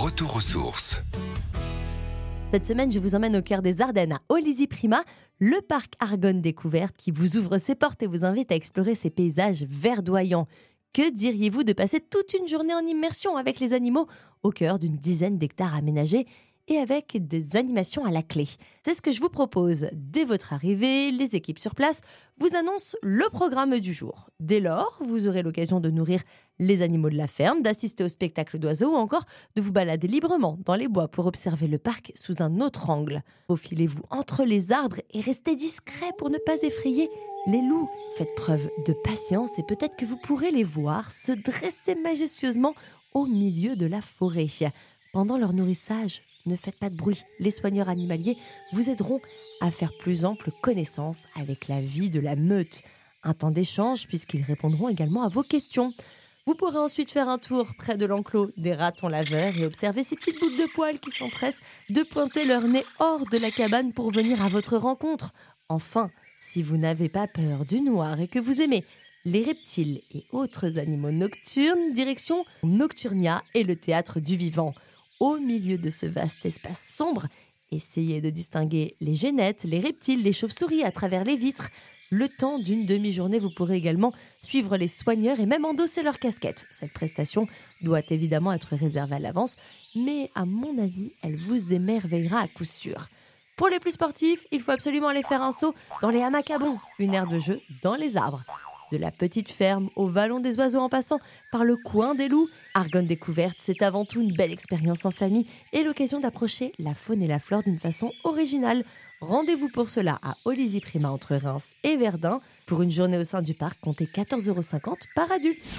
Retour aux sources. Cette semaine, je vous emmène au cœur des Ardennes, à Olizy Prima, le parc Argonne Découverte qui vous ouvre ses portes et vous invite à explorer ses paysages verdoyants. Que diriez-vous de passer toute une journée en immersion avec les animaux au cœur d'une dizaine d'hectares aménagés et avec des animations à la clé. C'est ce que je vous propose. Dès votre arrivée, les équipes sur place vous annoncent le programme du jour. Dès lors, vous aurez l'occasion de nourrir les animaux de la ferme, d'assister au spectacle d'oiseaux ou encore de vous balader librement dans les bois pour observer le parc sous un autre angle. Faufilez-vous entre les arbres et restez discret pour ne pas effrayer les loups. Faites preuve de patience et peut-être que vous pourrez les voir se dresser majestueusement au milieu de la forêt. Pendant leur nourrissage, ne faites pas de bruit. Les soigneurs animaliers vous aideront à faire plus ample connaissance avec la vie de la meute. Un temps d'échange puisqu'ils répondront également à vos questions. Vous pourrez ensuite faire un tour près de l'enclos des ratons laveurs et observer ces petites boucles de poils qui s'empressent de pointer leur nez hors de la cabane pour venir à votre rencontre. Enfin, si vous n'avez pas peur du noir et que vous aimez les reptiles et autres animaux nocturnes, direction Nocturnia et le théâtre du vivant au milieu de ce vaste espace sombre. Essayez de distinguer les génettes, les reptiles, les chauves-souris à travers les vitres. Le temps d'une demi-journée, vous pourrez également suivre les soigneurs et même endosser leur casquette. Cette prestation doit évidemment être réservée à l'avance, mais à mon avis, elle vous émerveillera à coup sûr. Pour les plus sportifs, il faut absolument aller faire un saut dans les hamacs à une aire de jeu dans les arbres. De la petite ferme au vallon des oiseaux en passant par le coin des loups, Argonne découverte, c'est avant tout une belle expérience en famille et l'occasion d'approcher la faune et la flore d'une façon originale. Rendez-vous pour cela à Olizy Prima entre Reims et Verdun. Pour une journée au sein du parc, comptez 14,50 euros par adulte.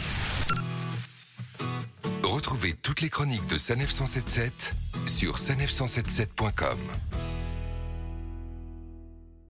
Retrouvez toutes les chroniques de Sanef 177 sur sanef177.com.